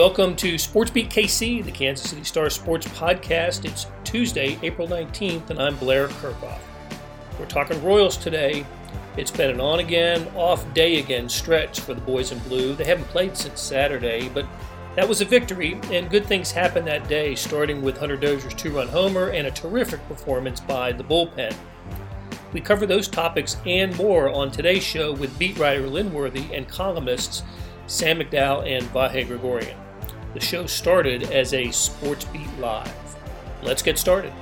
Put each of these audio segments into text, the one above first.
Welcome to Sports Beat KC, the Kansas City Star Sports Podcast. It's Tuesday, April 19th, and I'm Blair Kerkhoff. We're talking Royals today. It's been an on again, off day again stretch for the boys in blue. They haven't played since Saturday, but that was a victory, and good things happened that day, starting with Hunter Dozier's two run homer and a terrific performance by the bullpen. We cover those topics and more on today's show with beat writer Lynn Worthy and columnists Sam McDowell and Vahe Gregorian. The show started as a Sports Beat Live. Let's get started.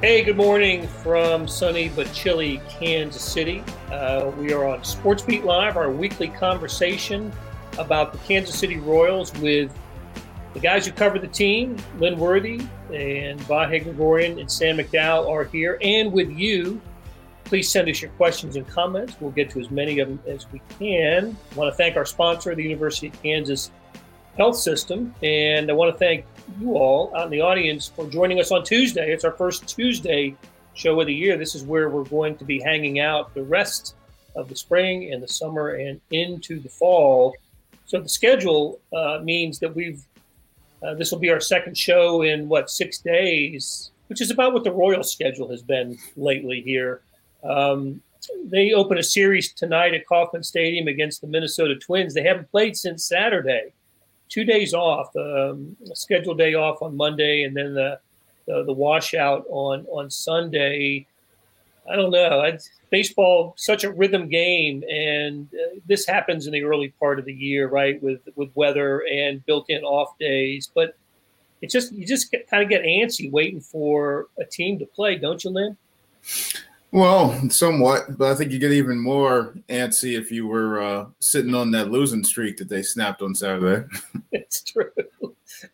Hey, good morning from sunny but chilly Kansas City. Uh, we are on Sports Beat Live, our weekly conversation about the Kansas City Royals with the guys who cover the team, Lynn Worthy and Vahe Gregorian and Sam McDowell are here, and with you. Please send us your questions and comments. We'll get to as many of them as we can. I want to thank our sponsor, the University of Kansas Health System, and I want to thank you all out in the audience for joining us on Tuesday. It's our first Tuesday show of the year. This is where we're going to be hanging out the rest of the spring and the summer and into the fall. So the schedule uh, means that we've uh, this will be our second show in what six days, which is about what the Royal schedule has been lately here. Um, they open a series tonight at Kauffman Stadium against the Minnesota Twins. They haven't played since Saturday. Two days off, um, scheduled day off on Monday, and then the the, the washout on on Sunday. I don't know. I, baseball such a rhythm game, and uh, this happens in the early part of the year, right? With with weather and built-in off days, but it's just you just get, kind of get antsy waiting for a team to play, don't you, Lynn? Well, somewhat, but I think you get even more antsy if you were uh, sitting on that losing streak that they snapped on Saturday. It's true.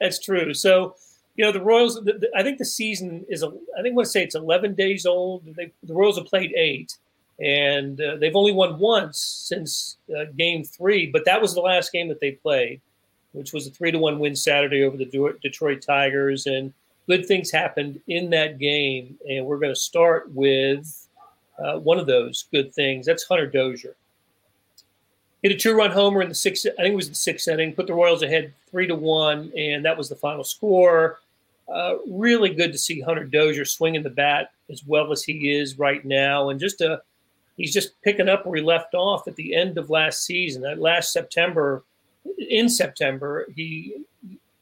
That's true. So you know the Royals. The, the, I think the season is. A, I think I want to say it's 11 days old. They, the Royals have played eight, and uh, they've only won once since uh, Game Three. But that was the last game that they played, which was a three to one win Saturday over the Detroit Tigers. And good things happened in that game. And we're going to start with uh, one of those good things. That's Hunter Dozier. Hit a two-run homer in the sixth. I think it was the sixth inning. Put the Royals ahead three to one, and that was the final score. Uh, really good to see Hunter Dozier swinging the bat as well as he is right now, and just a he's just picking up where he left off at the end of last season. That last September, in September, he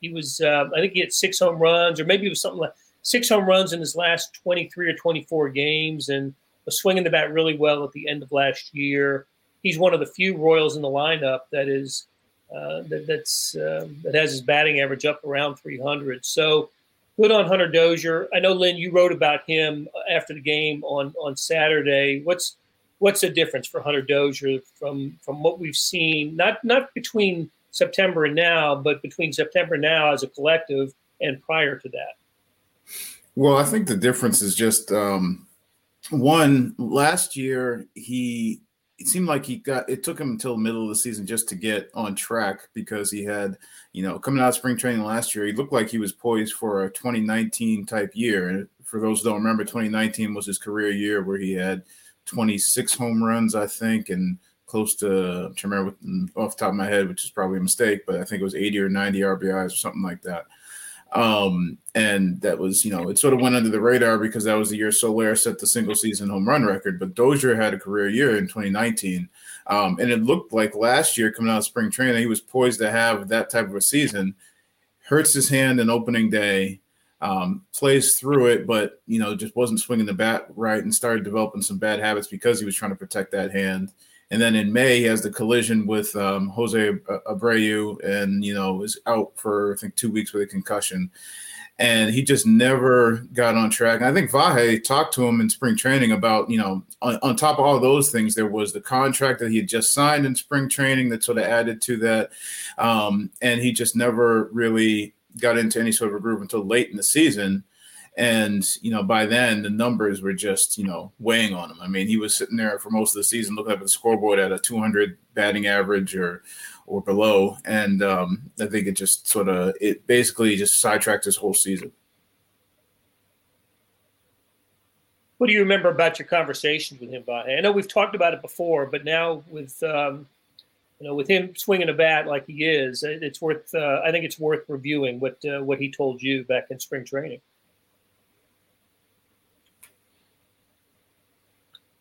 he was uh, I think he had six home runs, or maybe it was something like six home runs in his last twenty three or twenty four games, and was swinging the bat really well at the end of last year. He's one of the few Royals in the lineup that is uh, that, that's uh, that has his batting average up around 300. So good on Hunter Dozier. I know Lynn, you wrote about him after the game on on Saturday. What's what's the difference for Hunter Dozier from from what we've seen? Not not between September and now, but between September now as a collective and prior to that. Well, I think the difference is just um, one. Last year, he it seemed like he got it took him until the middle of the season just to get on track because he had you know coming out of spring training last year he looked like he was poised for a 2019 type year and for those who don't remember 2019 was his career year where he had 26 home runs i think and close to to remember off the top of my head which is probably a mistake but i think it was 80 or 90 rbis or something like that um, and that was, you know, it sort of went under the radar because that was the year Soler set the single season home run record. But Dozier had a career year in 2019. Um, and it looked like last year coming out of spring training, he was poised to have that type of a season. Hurts his hand in opening day, um, plays through it, but, you know, just wasn't swinging the bat right and started developing some bad habits because he was trying to protect that hand. And then in May, he has the collision with um, Jose Abreu, and you know is out for I think two weeks with a concussion, and he just never got on track. And I think Vahe talked to him in spring training about you know on, on, top of all those things, there was the contract that he had just signed in spring training that sort of added to that, um, and he just never really got into any sort of a groove until late in the season. And, you know, by then the numbers were just, you know, weighing on him. I mean, he was sitting there for most of the season looking up at the scoreboard at a 200 batting average or, or below. And um, I think it just sort of, it basically just sidetracked his whole season. What do you remember about your conversations with him, Vahe? I know we've talked about it before, but now with um, you know, with him swinging a bat like he is, it's worth. Uh, I think it's worth reviewing what uh, what he told you back in spring training.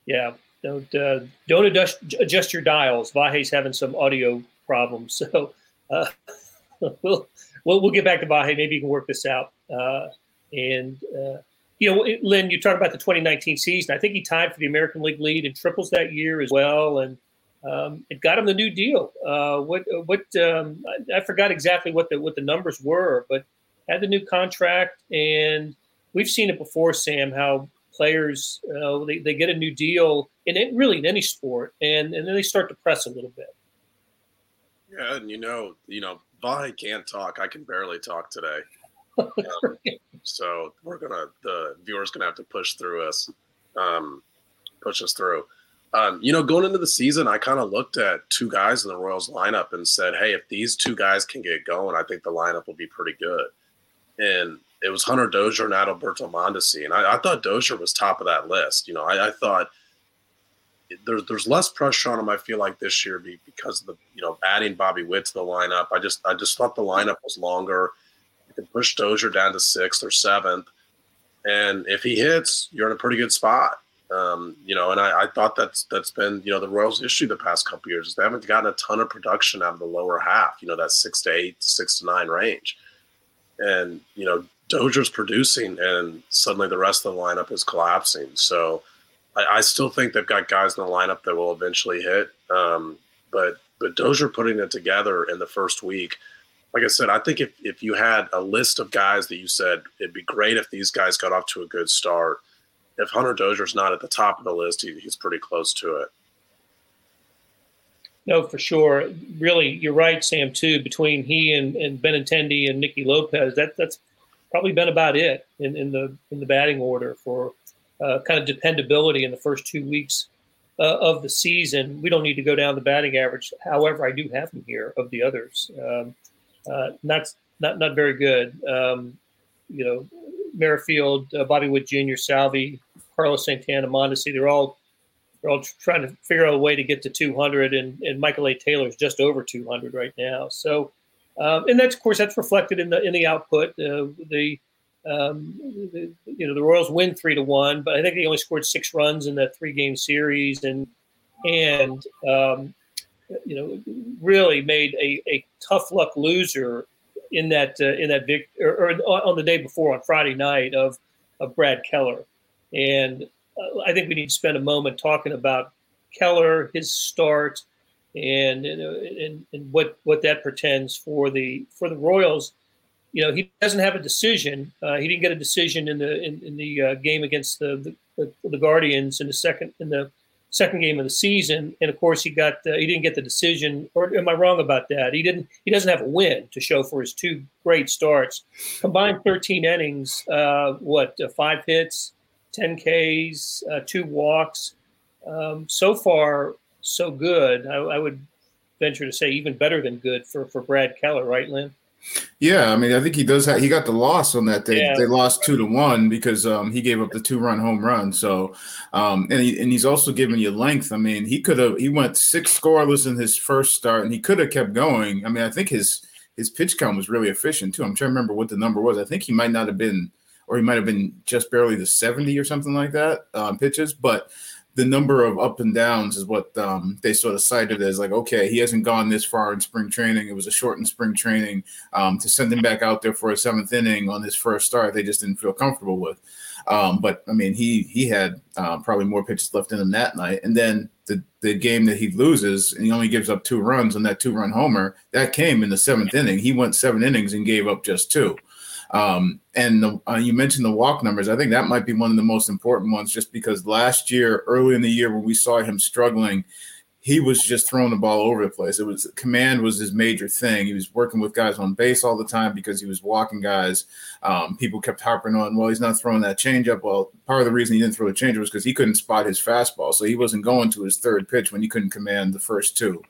Yeah, don't uh, don't adjust, adjust your dials. Vahe's having some audio problems, so uh, we'll, we'll we'll get back to Vahe. Maybe you can work this out. Uh, and uh, you know, Lynn, you talked about the 2019 season. I think he tied for the American League lead in triples that year as well, and um, it got him the new deal. Uh, what what um, I, I, forgot exactly what the what the numbers were, but had the new contract, and we've seen it before, Sam. How players uh, they, they get a new deal in it, really in any sport, and and then they start to press a little bit. Yeah, and you know, you know, Vahe can't talk. I can barely talk today. Um, so we're gonna the viewers gonna have to push through us, um, push us through. Um, you know, going into the season, I kind of looked at two guys in the Royals lineup and said, "Hey, if these two guys can get going, I think the lineup will be pretty good." And it was Hunter Dozier and Adalberto Mondesi, and I, I, thought Dozier was top of that list. You know, I, I thought there's there's less pressure on him. I feel like this year because of the you know adding Bobby Witt to the lineup. I just I just thought the lineup was longer. You can push Dozier down to sixth or seventh, and if he hits, you're in a pretty good spot. Um, you know, and I, I, thought that's that's been you know the Royals' issue the past couple years. Is they haven't gotten a ton of production out of the lower half. You know, that six to eight, six to nine range, and you know Dozier's producing, and suddenly the rest of the lineup is collapsing. So I, I still think they've got guys in the lineup that will eventually hit. Um, but but Dozier putting it together in the first week. Like I said, I think if, if you had a list of guys that you said it'd be great if these guys got off to a good start, if Hunter Dozier's not at the top of the list, he, he's pretty close to it. No, for sure. Really, you're right, Sam. Too between he and, and Benintendi and Nicky Lopez, that that's probably been about it in, in the in the batting order for uh, kind of dependability in the first two weeks uh, of the season. We don't need to go down the batting average. However, I do have them here of the others. Um, uh, not not not very good. Um, you know, Merrifield, uh, Bobby Witt Jr., Salvi, Carlos Santana, Mondesi, they're all they're all trying to figure out a way to get to 200, and, and Michael A. Taylor is just over 200 right now. So, um, and that's of course that's reflected in the in the output. Uh, the, um, the, you know the Royals win three to one, but I think they only scored six runs in that three game series, and and um, you know really made a, a tough luck loser in that uh, in that vic- or, or, on the day before on Friday night of of Brad Keller, and uh, I think we need to spend a moment talking about Keller, his start, and and, and what what that pretends for the for the Royals. You know, he doesn't have a decision. Uh, he didn't get a decision in the in, in the uh, game against the, the the Guardians in the second in the second game of the season, and of course he got uh, he didn't get the decision. Or am I wrong about that? He didn't. He doesn't have a win to show for his two great starts. Combined 13 innings, uh, what uh, five hits, 10 Ks, uh, two walks. Um, so far, so good. I, I would venture to say even better than good for for Brad Keller, right, Lynn? Yeah, I mean, I think he does. Have, he got the loss on that day. Yeah. They lost two to one because um, he gave up the two run home run. So, um, and he, and he's also giving you length. I mean, he could have he went six scoreless in his first start, and he could have kept going. I mean, I think his his pitch count was really efficient too. I'm trying to remember what the number was. I think he might not have been, or he might have been just barely the 70 or something like that um, pitches, but the number of up and downs is what um, they sort of cited as like, okay, he hasn't gone this far in spring training. It was a shortened spring training. Um, to send him back out there for a seventh inning on his first start, they just didn't feel comfortable with. Um, but I mean, he he had uh, probably more pitches left in him that night. And then the the game that he loses and he only gives up two runs on that two run homer that came in the seventh inning. He went seven innings and gave up just two. Um, and the, uh, you mentioned the walk numbers. I think that might be one of the most important ones, just because last year, early in the year, when we saw him struggling, he was just throwing the ball over the place. It was command was his major thing. He was working with guys on base all the time because he was walking guys. Um, people kept harping on, well, he's not throwing that changeup. Well, part of the reason he didn't throw the change was because he couldn't spot his fastball, so he wasn't going to his third pitch when he couldn't command the first two.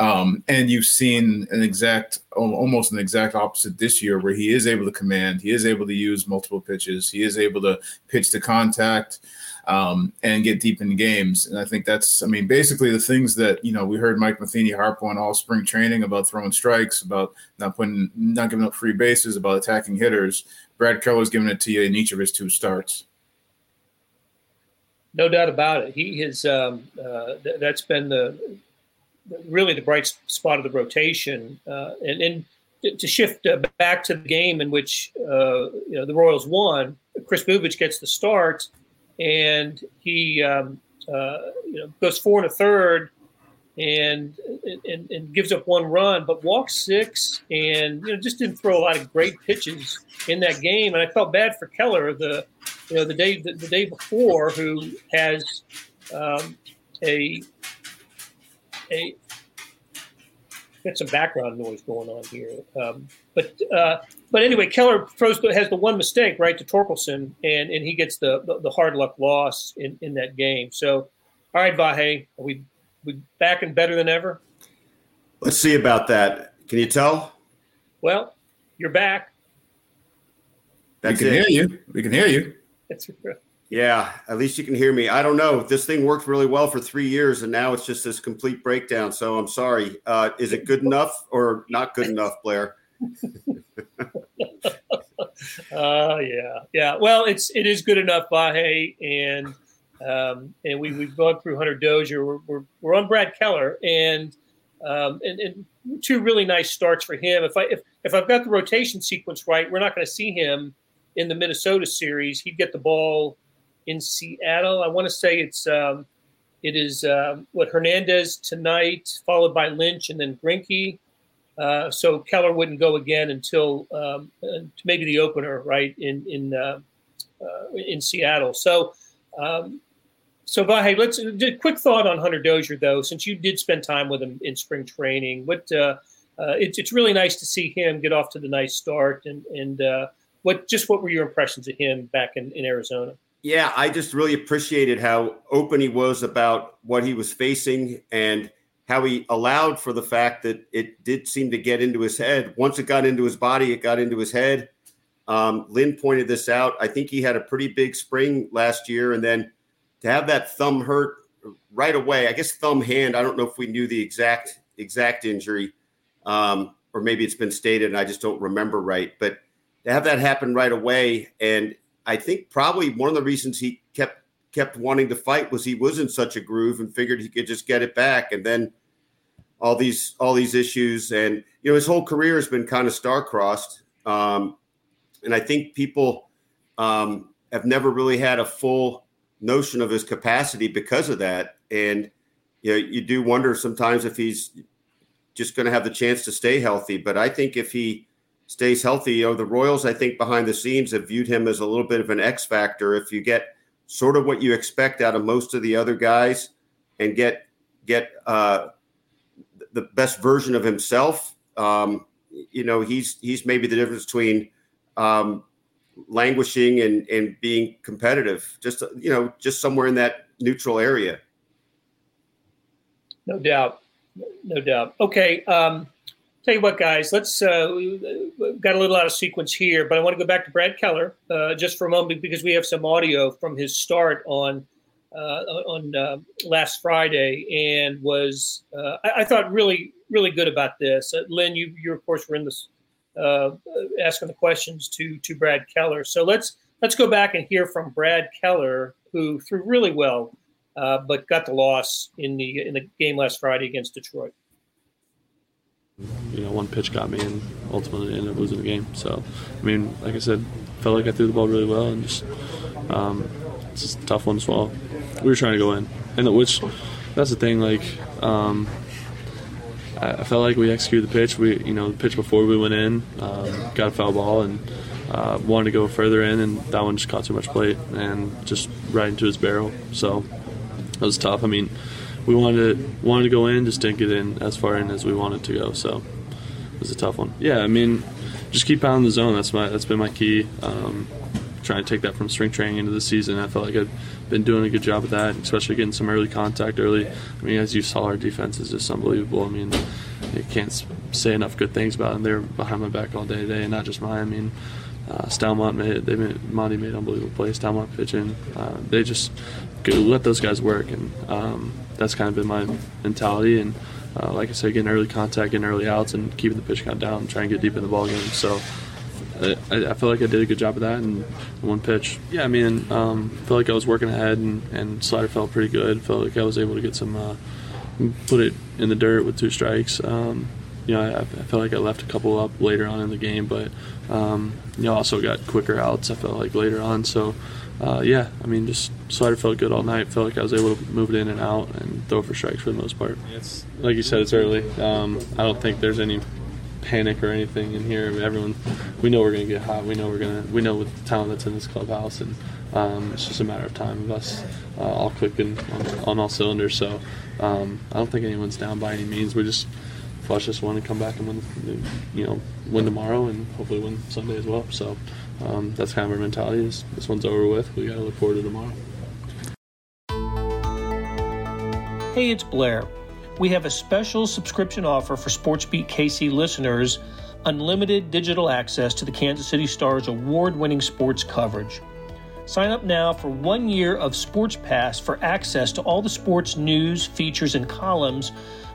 Um, and you've seen an exact, almost an exact opposite this year, where he is able to command, he is able to use multiple pitches, he is able to pitch to contact um, and get deep in games. And I think that's, I mean, basically the things that you know we heard Mike Matheny harp on all spring training about throwing strikes, about not putting, not giving up free bases, about attacking hitters. Brad Keller's giving it to you in each of his two starts. No doubt about it. He has. Um, uh, th- that's been the really the bright spot of the rotation, uh, and, and to shift uh, back to the game in which uh, you know the Royals won. Chris Bubic gets the start and he um, uh, you know goes four and a third, and, and and gives up one run, but walks six, and you know just didn't throw a lot of great pitches in that game. And I felt bad for Keller the you know the day the, the day before, who has um, a a got some background noise going on here. Um, but uh, but anyway, Keller throws has the one mistake right to Torkelson, and and he gets the, the, the hard luck loss in, in that game. So, all right, Vahe, are we we back and better than ever? Let's see about that. Can you tell? Well, you're back. That's we can it. hear you. We can hear you. That's right. Yeah, at least you can hear me. I don't know. This thing worked really well for three years, and now it's just this complete breakdown. So I'm sorry. Uh, is it good enough or not good enough, Blair? uh, yeah, yeah. Well, it's it is good enough, Vahe, and um, and we we've gone through Hunter Dozier. We're we're, we're on Brad Keller, and um, and, and two really nice starts for him. If I if if I've got the rotation sequence right, we're not going to see him in the Minnesota series. He'd get the ball in Seattle. I want to say it's um, it is um, what Hernandez tonight, followed by Lynch and then Greinke. Uh, so Keller wouldn't go again until um, maybe the opener, right in in uh, uh, in Seattle. So. Um, so, Vahe, let's quick thought on Hunter Dozier, though, since you did spend time with him in spring training. What uh, uh, it's it's really nice to see him get off to the nice start, and and uh, what just what were your impressions of him back in, in Arizona? Yeah, I just really appreciated how open he was about what he was facing and how he allowed for the fact that it did seem to get into his head. Once it got into his body, it got into his head. Um, Lynn pointed this out. I think he had a pretty big spring last year, and then to have that thumb hurt right away, I guess thumb hand. I don't know if we knew the exact exact injury, um, or maybe it's been stated and I just don't remember right. But to have that happen right away and I think probably one of the reasons he kept kept wanting to fight was he was in such a groove and figured he could just get it back. And then all these all these issues, and you know his whole career has been kind of star crossed. Um, and I think people um, have never really had a full notion of his capacity because of that. And you know, you do wonder sometimes if he's just going to have the chance to stay healthy. But I think if he stays healthy. You know, the Royals, I think, behind the scenes have viewed him as a little bit of an X factor. If you get sort of what you expect out of most of the other guys and get get uh, the best version of himself, um, you know, he's he's maybe the difference between um, languishing and and being competitive. Just you know, just somewhere in that neutral area. No doubt, no doubt. Okay. Um, Tell you what, guys, let's uh, got a little out of sequence here, but I want to go back to Brad Keller uh, just for a moment because we have some audio from his start on uh, on uh, last Friday, and was uh, I, I, thought really really good about this. Uh, Lynn, you you of course were in this asking the questions to to Brad Keller, so let's let's go back and hear from Brad Keller, who threw really well, but got the loss in the in the game last Friday against Detroit you know, one pitch got me and ultimately ended up losing the game. So, I mean, like I said, felt like I threw the ball really well and just, um, it's just a tough one to swallow. We were trying to go in, and which, that's the thing. Like, um, I, felt like we executed the pitch. We, you know, the pitch before we went in, um, got a foul ball and uh, wanted to go further in, and that one just caught too much plate and just right into his barrel. So it was tough. I mean we wanted to, wanted to go in, just didn't get in as far in as we wanted to go. So it was a tough one. Yeah, I mean, just keep pounding the zone. That's my that's been my key. Um, trying to take that from spring training into the season. I felt like I've been doing a good job of that, especially getting some early contact early. I mean, as you saw, our defense is just unbelievable. I mean, you can't say enough good things about them. They're behind my back all day today, and not just mine. I mean, uh, Staumont made they made Monty made unbelievable plays. Staumont pitching, uh, they just let those guys work, and um, that's kind of been my mentality. And uh, like I said, getting early contact, getting early outs, and keeping the pitch count down, trying to get deep in the ball game. So. I, I feel like I did a good job of that in one pitch. Yeah, I mean, um, I feel like I was working ahead and, and slider felt pretty good. Felt like I was able to get some, uh, put it in the dirt with two strikes. Um, you know, I, I felt like I left a couple up later on in the game, but um, you know, also got quicker outs. I felt like later on, so uh, yeah, I mean, just slider felt good all night. Felt like I was able to move it in and out and throw for strikes for the most part. It's like you said, it's early. Um, I don't think there's any panic or anything in here. Everyone, we know we're going to get hot. We know we're going to. We know with the talent that's in this clubhouse, and um, it's just a matter of time of us uh, all clicking on, on, all cylinders. So um, I don't think anyone's down by any means. We're just flush this one and come back and win. You know, win tomorrow and hopefully win Sunday as well. So um, that's kind of our mentality. This, this one's over with. We got to look forward to tomorrow. Hey, it's Blair. We have a special subscription offer for SportsBeat KC listeners unlimited digital access to the Kansas City Stars award winning sports coverage. Sign up now for one year of Sports Pass for access to all the sports news, features, and columns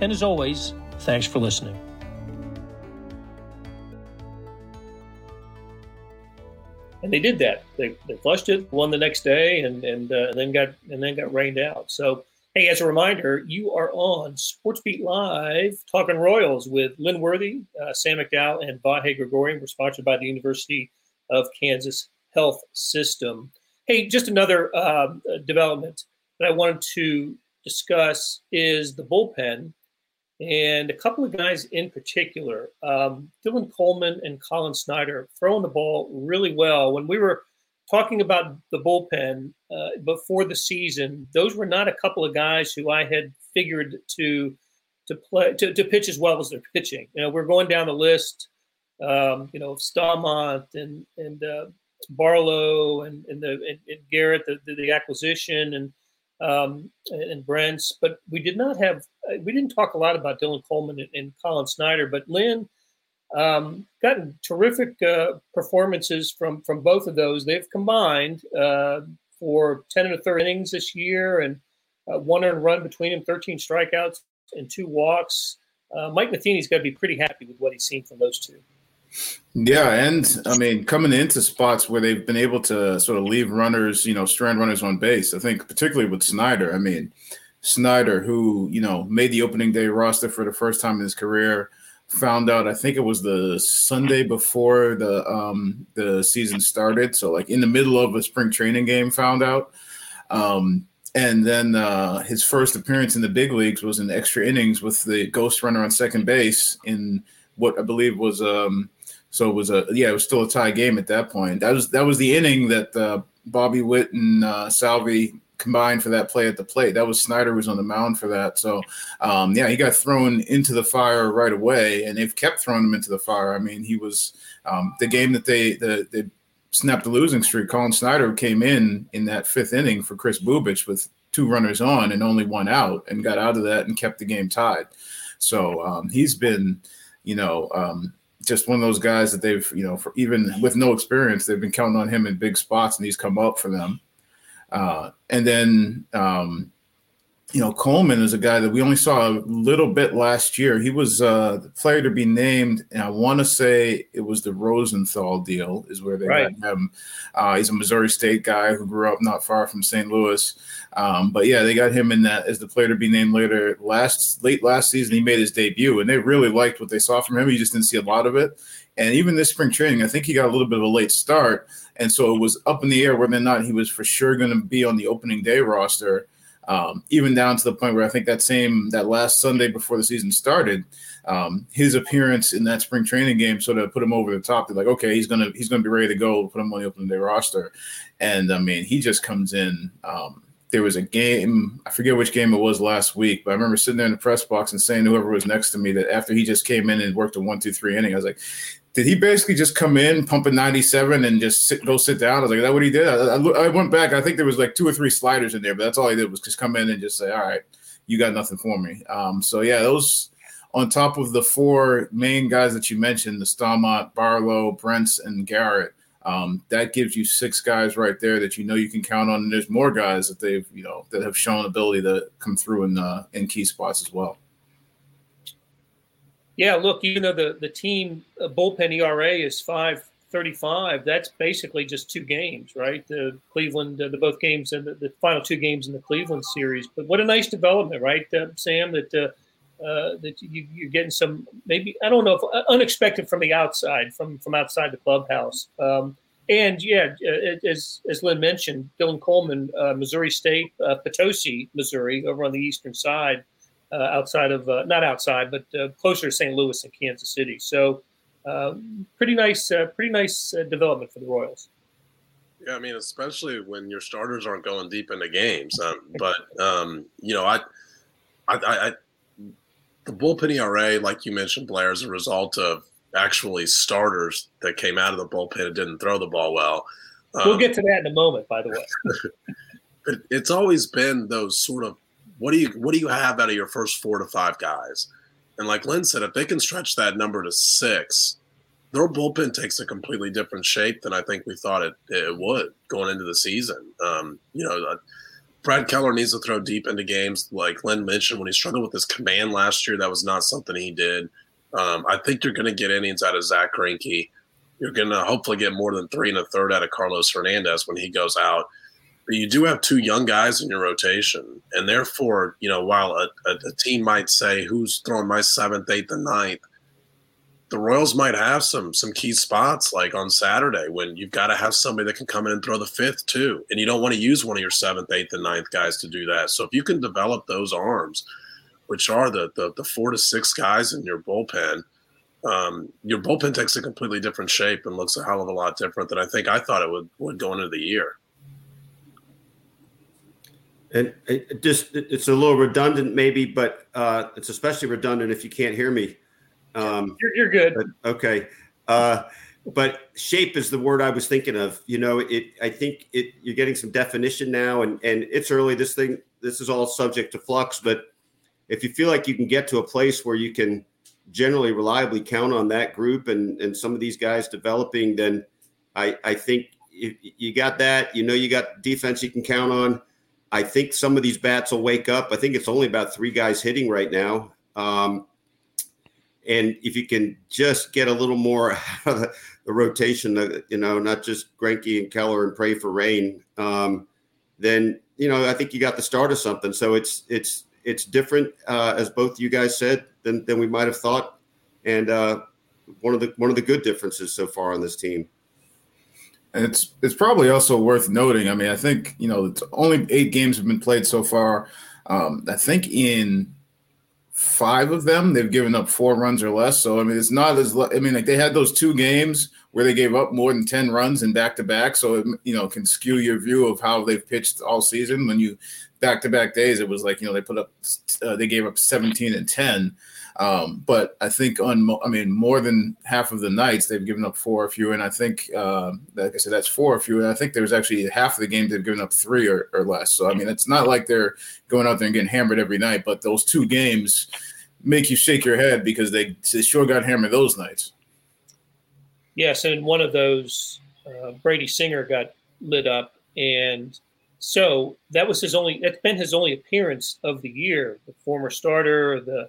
And as always, thanks for listening. and they did that. They, they flushed it, won the next day, and and, uh, and then got and then got rained out. So hey, as a reminder, you are on Sports Beat Live talking Royals with Lynn Worthy, uh, Sam McDowell, and Vahe Gregorian. We're sponsored by the University of Kansas Health System. Hey, just another uh, development that I wanted to discuss is the bullpen and a couple of guys in particular, um, Dylan Coleman and Collin Snider, throwing the ball really well. When we were talking about the bullpen uh, before the season, those were not a couple of guys who I had figured to to play to, to pitch as well as they're pitching. You know, we're going down the list. Um, you know, Staumont and and uh, Barlow and and the and, and Garrett the, the, the acquisition and um, and Brentz, but we did not have, we didn't talk a lot about Dylan Coleman and, and Collin Snider, but Lynn um, gotten terrific uh, performances from from both of those. They've combined uh, for 10 and a third innings this year and uh, one earned run between them, 13 strikeouts and two walks. Uh, Mike Matheny's got to be pretty happy with what he's seen from those two. Yeah, and I mean, coming into spots where they've been able to sort of leave runners, you know, strand runners on base. I think particularly with Snider. I mean, Snider, who you know made the opening day roster for the first time in his career, found out. I think it was the Sunday before the um, the season started, so like in the middle of a spring training game, found out. Um, and then uh, his first appearance in the big leagues was in extra innings with the ghost runner on second base in what I believe was um, so it was a yeah, it was still a tie game at that point. That was that was the inning that uh, Bobby Witt and uh, Salvi combined for that play at the plate. That was Snider was on the mound for that. So um, yeah, he got thrown into the fire right away, and they've kept throwing him into the fire. I mean, he was um, the game that they the they snapped the losing streak. Collin Snider came in in that fifth inning for Chris Bubic with two runners on and only one out, and got out of that and kept the game tied. So um, he's been, you know, um, just one of those guys that they've, you know, for even with no experience, they've been counting on him in big spots, and he's come up for them. Uh, and then, um, you know, Coleman is a guy that we only saw a little bit last year. He was uh, the player to be named, and I want to say it was the Rosenthal deal, is where they right. got him. Uh, he's a Missouri State guy who grew up not far from St. Louis. Um, but yeah, they got him in that as the player to be named later. Last late last season, he made his debut, and they really liked what they saw from him. He just didn't see a lot of it. And even this spring training, I think he got a little bit of a late start. And so it was up in the air whether or not he was for sure going to be on the opening day roster. Um, even down to the point where I think that same that last Sunday before the season started, um, his appearance in that spring training game sort of put him over the top. They're like, okay, he's gonna he's gonna be ready to go. Put him on the opening day roster, and I mean, he just comes in. Um, there was a game, I forget which game it was last week, but I remember sitting there in the press box and saying to whoever was next to me that after he just came in and worked a one, two, three inning, I was like, did he basically just come in, pump a 97 and just sit, go sit down? I was like, is that what he did? I, I, I, went back. I think there was like two or three sliders in there, but that's all he did was just come in and just say, all right, you got nothing for me. Um, so, yeah, those on top of the four main guys that you mentioned, the Staumont, Barlow, Brentz, and Garrett, um, that gives you six guys right there that you know you can count on. And there's more guys that they've you know that have shown ability to come through in uh, in key spots as well. Yeah, look, even though the the team uh, bullpen ERA is five thirty five, that's basically just two games, right? The Cleveland, uh, the both games and the, the, final two games in the Cleveland series. But what a nice development, right, uh, Sam? That uh, uh, that you, are getting some maybe I don't know if unexpected from the outside from from outside the clubhouse. Um, and yeah, as as Lynn mentioned, Dylan Coleman, Missouri State, Potosi, Missouri, over on the eastern side, outside of not outside, but closer to St. Louis and Kansas City. So pretty nice, pretty nice development for the Royals. Yeah, I mean, especially when your starters aren't going deep into games. Um, but um, you know, I, I, I, the bullpen ERA, like you mentioned, Blair, is a result of actually starters that came out of the bullpen and didn't throw the ball well. Um, we'll get to that in a moment, by the way. but it's always been those sort of what do you what do you have out of your first four to five guys? And like Lynn said, if they can stretch that number to six, their bullpen takes a completely different shape than I think we thought it, it would going into the season. Um, you know, uh, Brad Keller needs to throw deep into games. Like Lynn mentioned, when he struggled with his command last year, that was not something he did. Um, I think you're going to get innings out of Zach Greinke. You're going to hopefully get more than three and a third out of Carlos Hernandez when he goes out. But you do have two young guys in your rotation, and therefore, you know, while a, a, a team might say who's throwing my seventh, eighth, and ninth, the Royals might have some some key spots like on Saturday when you've got to have somebody that can come in and throw the fifth too, and you don't want to use one of your seventh, eighth, and ninth guys to do that. So if you can develop those arms, which are the the, the four to six guys in your bullpen, um, your bullpen takes a completely different shape and looks a hell of a lot different than I think I thought it would would go into the year. And it just it's a little redundant maybe, but uh, it's especially redundant if you can't hear me. Um, you're, you're good. But, okay. Uh, but shape is the word I was thinking of. You know, it. I think it. You're getting some definition now, and and it's early. This thing. This is all subject to flux. But if you feel like you can get to a place where you can generally reliably count on that group and and some of these guys developing, then I I think if you got that. You know, you got defense you can count on. I think some of these bats will wake up. I think it's only about three guys hitting right now. Um, and if you can just get a little more out of the, rotation, uh, you know, not just Greinke and Keller and pray for rain, um, then you know I think you got the start of something. So it's it's it's different, uh, as both you guys said, than than we might have thought, and uh, one of the one of the good differences so far on this team. It's it's probably also worth noting. I mean, I think you know it's only eight games have been played so far. Um, I think in five of them they've given up four runs or less. So I mean, it's not as I mean, like they had those two games where they gave up more than ten runs in back to back. So it, you know can skew your view of how they've pitched all season. When you back to back days, it was like you know they put up uh, they gave up seventeen and ten. Um, but I think on, I mean, more than half of the nights they've given up four or fewer, and I think, uh, like I said, that's four or fewer. And I think there's actually half of the games they've given up three or, or less. So I mean, it's not like they're going out there and getting hammered every night, but those two games make you shake your head because they, they sure got hammered those nights. Yes, and one of those, uh, Brady Singer got lit up, and so that was his only. That's been his only appearance of the year. The former starter, the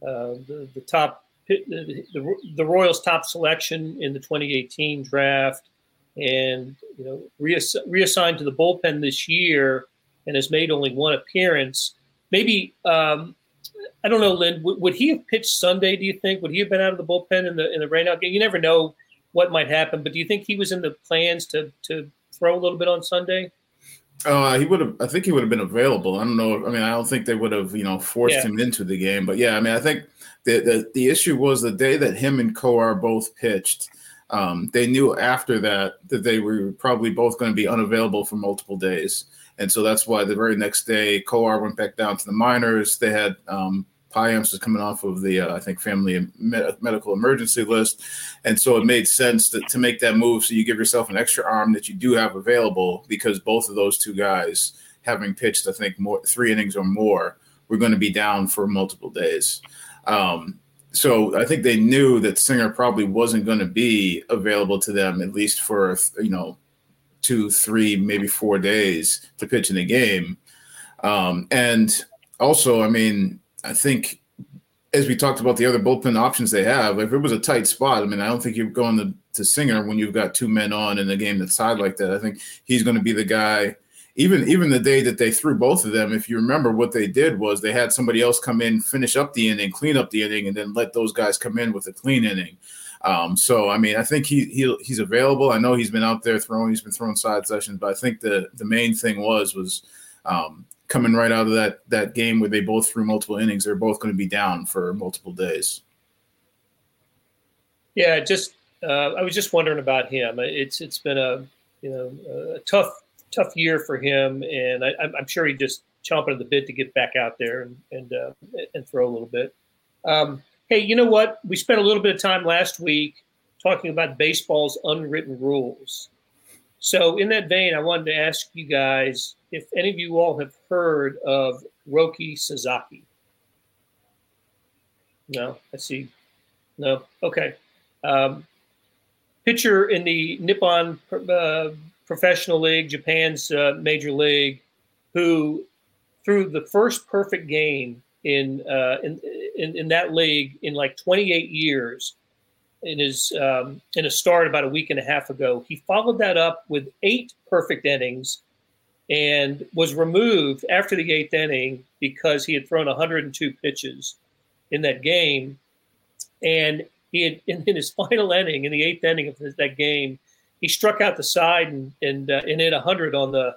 the, the top the, the, the, Royals' top selection in the 2018 draft, and you know reass- reassigned to the bullpen this year, and has made only one appearance. Maybe um, I don't know, Lynn. Would, would, he have pitched Sunday? Do you think? Would he have been out of the bullpen in the in the rainout game? You never know what might happen, but do you think he was in the plans to to throw a little bit on Sunday? Uh, he would have. I think he would have been available. I don't know. I mean, I don't think they would have, you know, forced yeah. him into the game. But yeah, I mean, I think the, the the issue was the day that him and Kowar both pitched. Um, they knew after that that they were probably both going to be unavailable for multiple days, and so that's why the very next day, Kowar went back down to the minors. They had um, Payamps was coming off of the, uh, I think, family med- medical emergency list. And so it made sense to, to make that move so you give yourself an extra arm that you do have available because both of those two guys, having pitched, I think, more three innings or more, were going to be down for multiple days. Um, so I think they knew that Singer probably wasn't going to be available to them at least for you know two, three, maybe four days to pitch in a game. Um, and also, I mean, I think as we talked about the other bullpen options they have, if it was a tight spot, I mean, I don't think you're going to, to Singer when you've got two men on in a game that's tied like that. I think he's going to be the guy. Even even the day that they threw both of them, if you remember what they did was they had somebody else come in, finish up the inning, clean up the inning, and then let those guys come in with a clean inning. Um, so I mean, I think he he he's available. I know he's been out there throwing, he's been throwing side sessions, but I think the the main thing was was um, coming right out of that that game where they both threw multiple innings, they're both going to be down for multiple days. Yeah, just uh, I was just wondering about him. It's it's been a you know a tough tough year for him, and I, am sure he just chomping at the bit to get back out there and and uh, and throw a little bit. Um, hey, you know what? We spent a little bit of time last week talking about baseball's unwritten rules. So, in that vein, I wanted to ask you guys if any of you all have heard of Roki Sasaki. No, I see. No, okay. Um, pitcher in the Nippon uh, Professional League, Japan's uh, major league, who threw the first perfect game in, uh, in, in in that league in like 28 years in his um, in a start about a week and a half ago. He followed that up with eight perfect innings and was removed after the eighth inning because he had thrown 102 pitches in that game. And he had in, in his final inning, in the eighth inning of that game, he struck out the side and and, uh, and hit 100 on the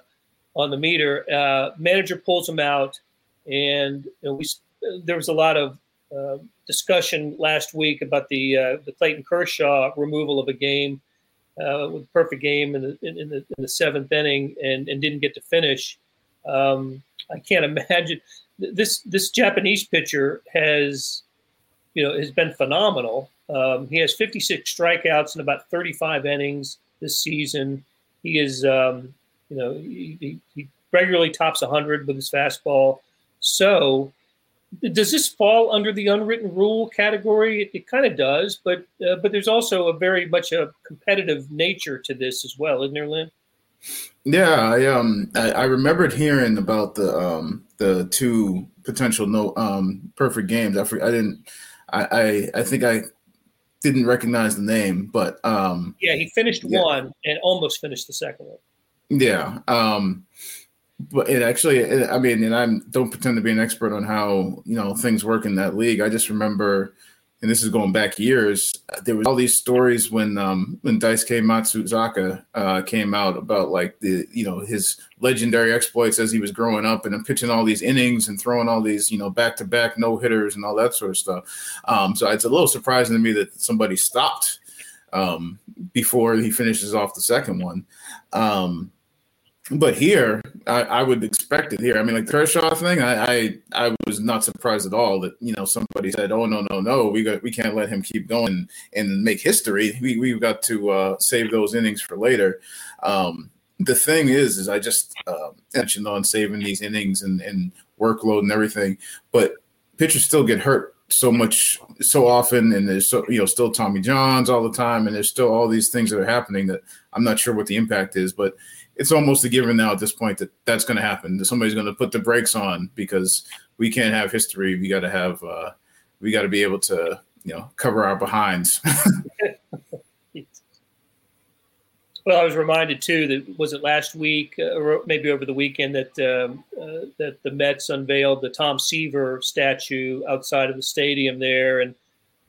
on the meter. Uh, manager pulls him out, and know, we there was a lot of uh, discussion last week about the uh, the Clayton Kershaw removal of a game uh, with perfect game in the, in, the, in the seventh inning and, and didn't get to finish. Um, I can't imagine this this Japanese pitcher has you know has been phenomenal. Um, he has 56 strikeouts in about 35 innings this season. He is um, you know he, he regularly tops 100 with his fastball. So does this fall under the unwritten rule category? It, it kind of does, but uh, but there's also a very much a competitive nature to this as well, isn't there, Lynn? Yeah, I um I, I remembered hearing about the um the two potential no um perfect games. I I didn't I I, I think I didn't recognize the name, but um yeah, he finished yeah. one and almost finished the second one. Yeah. Um but it actually, it, I mean, and I don't pretend to be an expert on how you know things work in that league. I just remember, and this is going back years. There was all these stories when um, when Daisuke Matsuzaka uh, came out about like the you know his legendary exploits as he was growing up and pitching all these innings and throwing all these you know back to back no hitters and all that sort of stuff. Um, so it's a little surprising to me that somebody stopped um, before he finishes off the second one. Um, but here, I, I, would expect it here. I mean, like Kershaw thing, I, I, I was not surprised at all that you know somebody said, "Oh no, no, no, we got we can't let him keep going and make history. We we've got to uh, save those innings for later." Um, the thing is, is I just uh, mentioned on saving these innings and, and workload and everything, but pitchers still get hurt so much so often and there's so you know still tommy johns all the time and there's still all these things that are happening that i'm not sure what the impact is but it's almost a given now at this point that that's going to happen. That somebody's going to put the brakes on because we can't have history. We got to have, uh, we got to be able to, you know, cover our behinds. Well, I was reminded too that was it last week uh, or maybe over the weekend that um, uh, that the Mets unveiled the Tom Seaver statue outside of the stadium there, and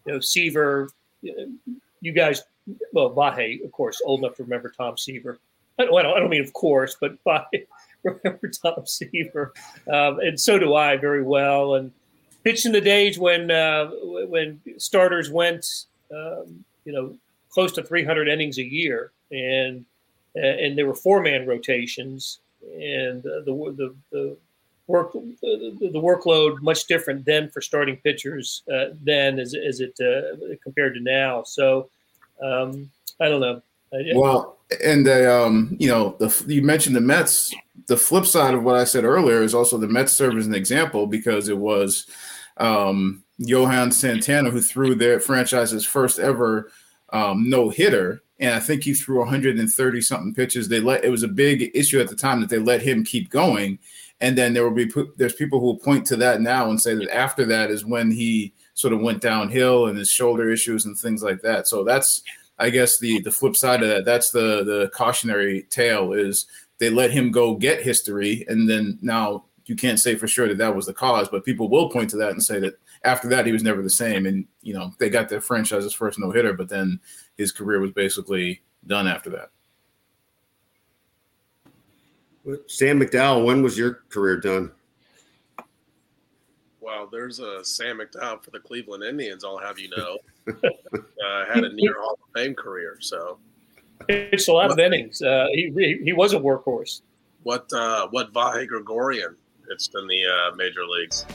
you know Seaver, you guys, well Vahe, of course, old enough to remember Tom Seaver. I don't, I don't mean of course, but Vahe remember Tom Seaver, um, and so do I very well. And pitched in the days when uh, when starters went, um, you know, close to 300 innings a year, and and there were four man rotations, and uh, the the the work the, the, workload much different then for starting pitchers uh, then as, as it uh, compared to now. So um, I don't know. Well, and the um, you know the you mentioned the Mets. The flip side of what I said earlier is also the Mets serve as an example because it was um, Johan Santana who threw their franchise's first ever um, no hitter, and I think he threw 130 something pitches. They let it was a big issue at the time that they let him keep going, and then there will be there's people who will point to that now and say that after that is when he sort of went downhill and his shoulder issues and things like that. So that's I guess the the flip side of that. That's the the cautionary tale is they let him go get history, and then now you can't say for sure that that was the cause, but people will point to that and say that after that he was never the same. And you know they got their franchise's first no hitter, but then his career was basically done after that. Sam McDowell, when was your career done? Well, there's a Sam McDowell for the Cleveland Indians. I'll have you know, uh, had a near Hall of Fame career. So it's a lot what, of innings. Uh, he he was a workhorse. What uh, what Vahe Gregorian pitched in the uh, major leagues?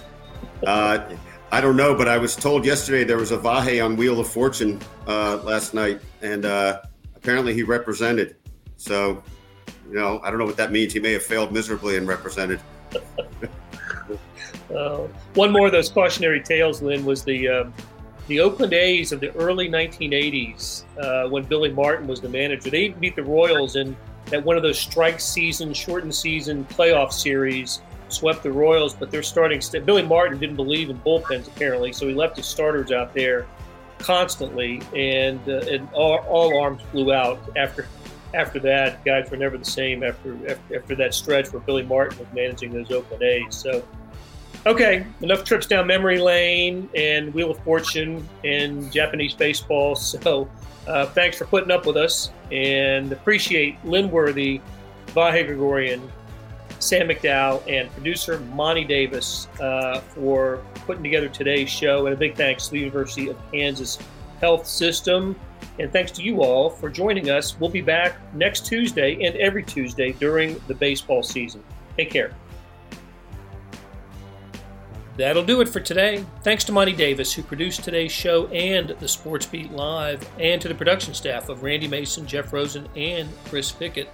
Uh, I don't know, but I was told yesterday there was a Vahe on Wheel of Fortune uh, last night, and uh, apparently he represented. So, you know, I don't know what that means. He may have failed miserably and represented. uh, one more of those cautionary tales, Lynn, was the uh, the Oakland A's of the early 1980s uh, when Billy Martin was the manager. They beat the Royals in that one of those strike season, shortened season playoff series swept the Royals, but they're starting. St- Billy Martin didn't believe in bullpens apparently, so he left his starters out there constantly, and uh, and all, all, arms flew out after after that. Guys were never the same after, after after that stretch where Billy Martin was managing those Oakland A's. So. Okay, enough trips down memory lane and Wheel of Fortune and Japanese baseball. So, uh, thanks for putting up with us and appreciate Lynn Worthy, Vahe Gregorian, Sam McDowell, and producer Monty Davis uh, for putting together today's show. And a big thanks to the University of Kansas Health System. And thanks to you all for joining us. We'll be back next Tuesday and every Tuesday during the baseball season. Take care. That'll do it for today. Thanks to Monty Davis, who produced today's show and the Sports Beat Live, and to the production staff of Randy Mason, Jeff Rosen, and Chris Pickett.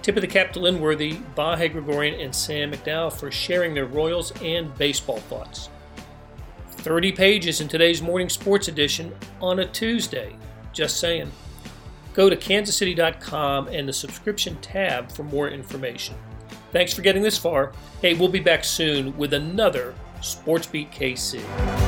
Tip of the cap to Lynn Worthy, Vahe Gregorian, and Sam McDowell for sharing their Royals and baseball thoughts. 30 pages in today's morning sports edition on a Tuesday. Just saying. Go to kansascity.com and the subscription tab for more information. Thanks for getting this far. Hey, we'll be back soon with another Sports Beat KC.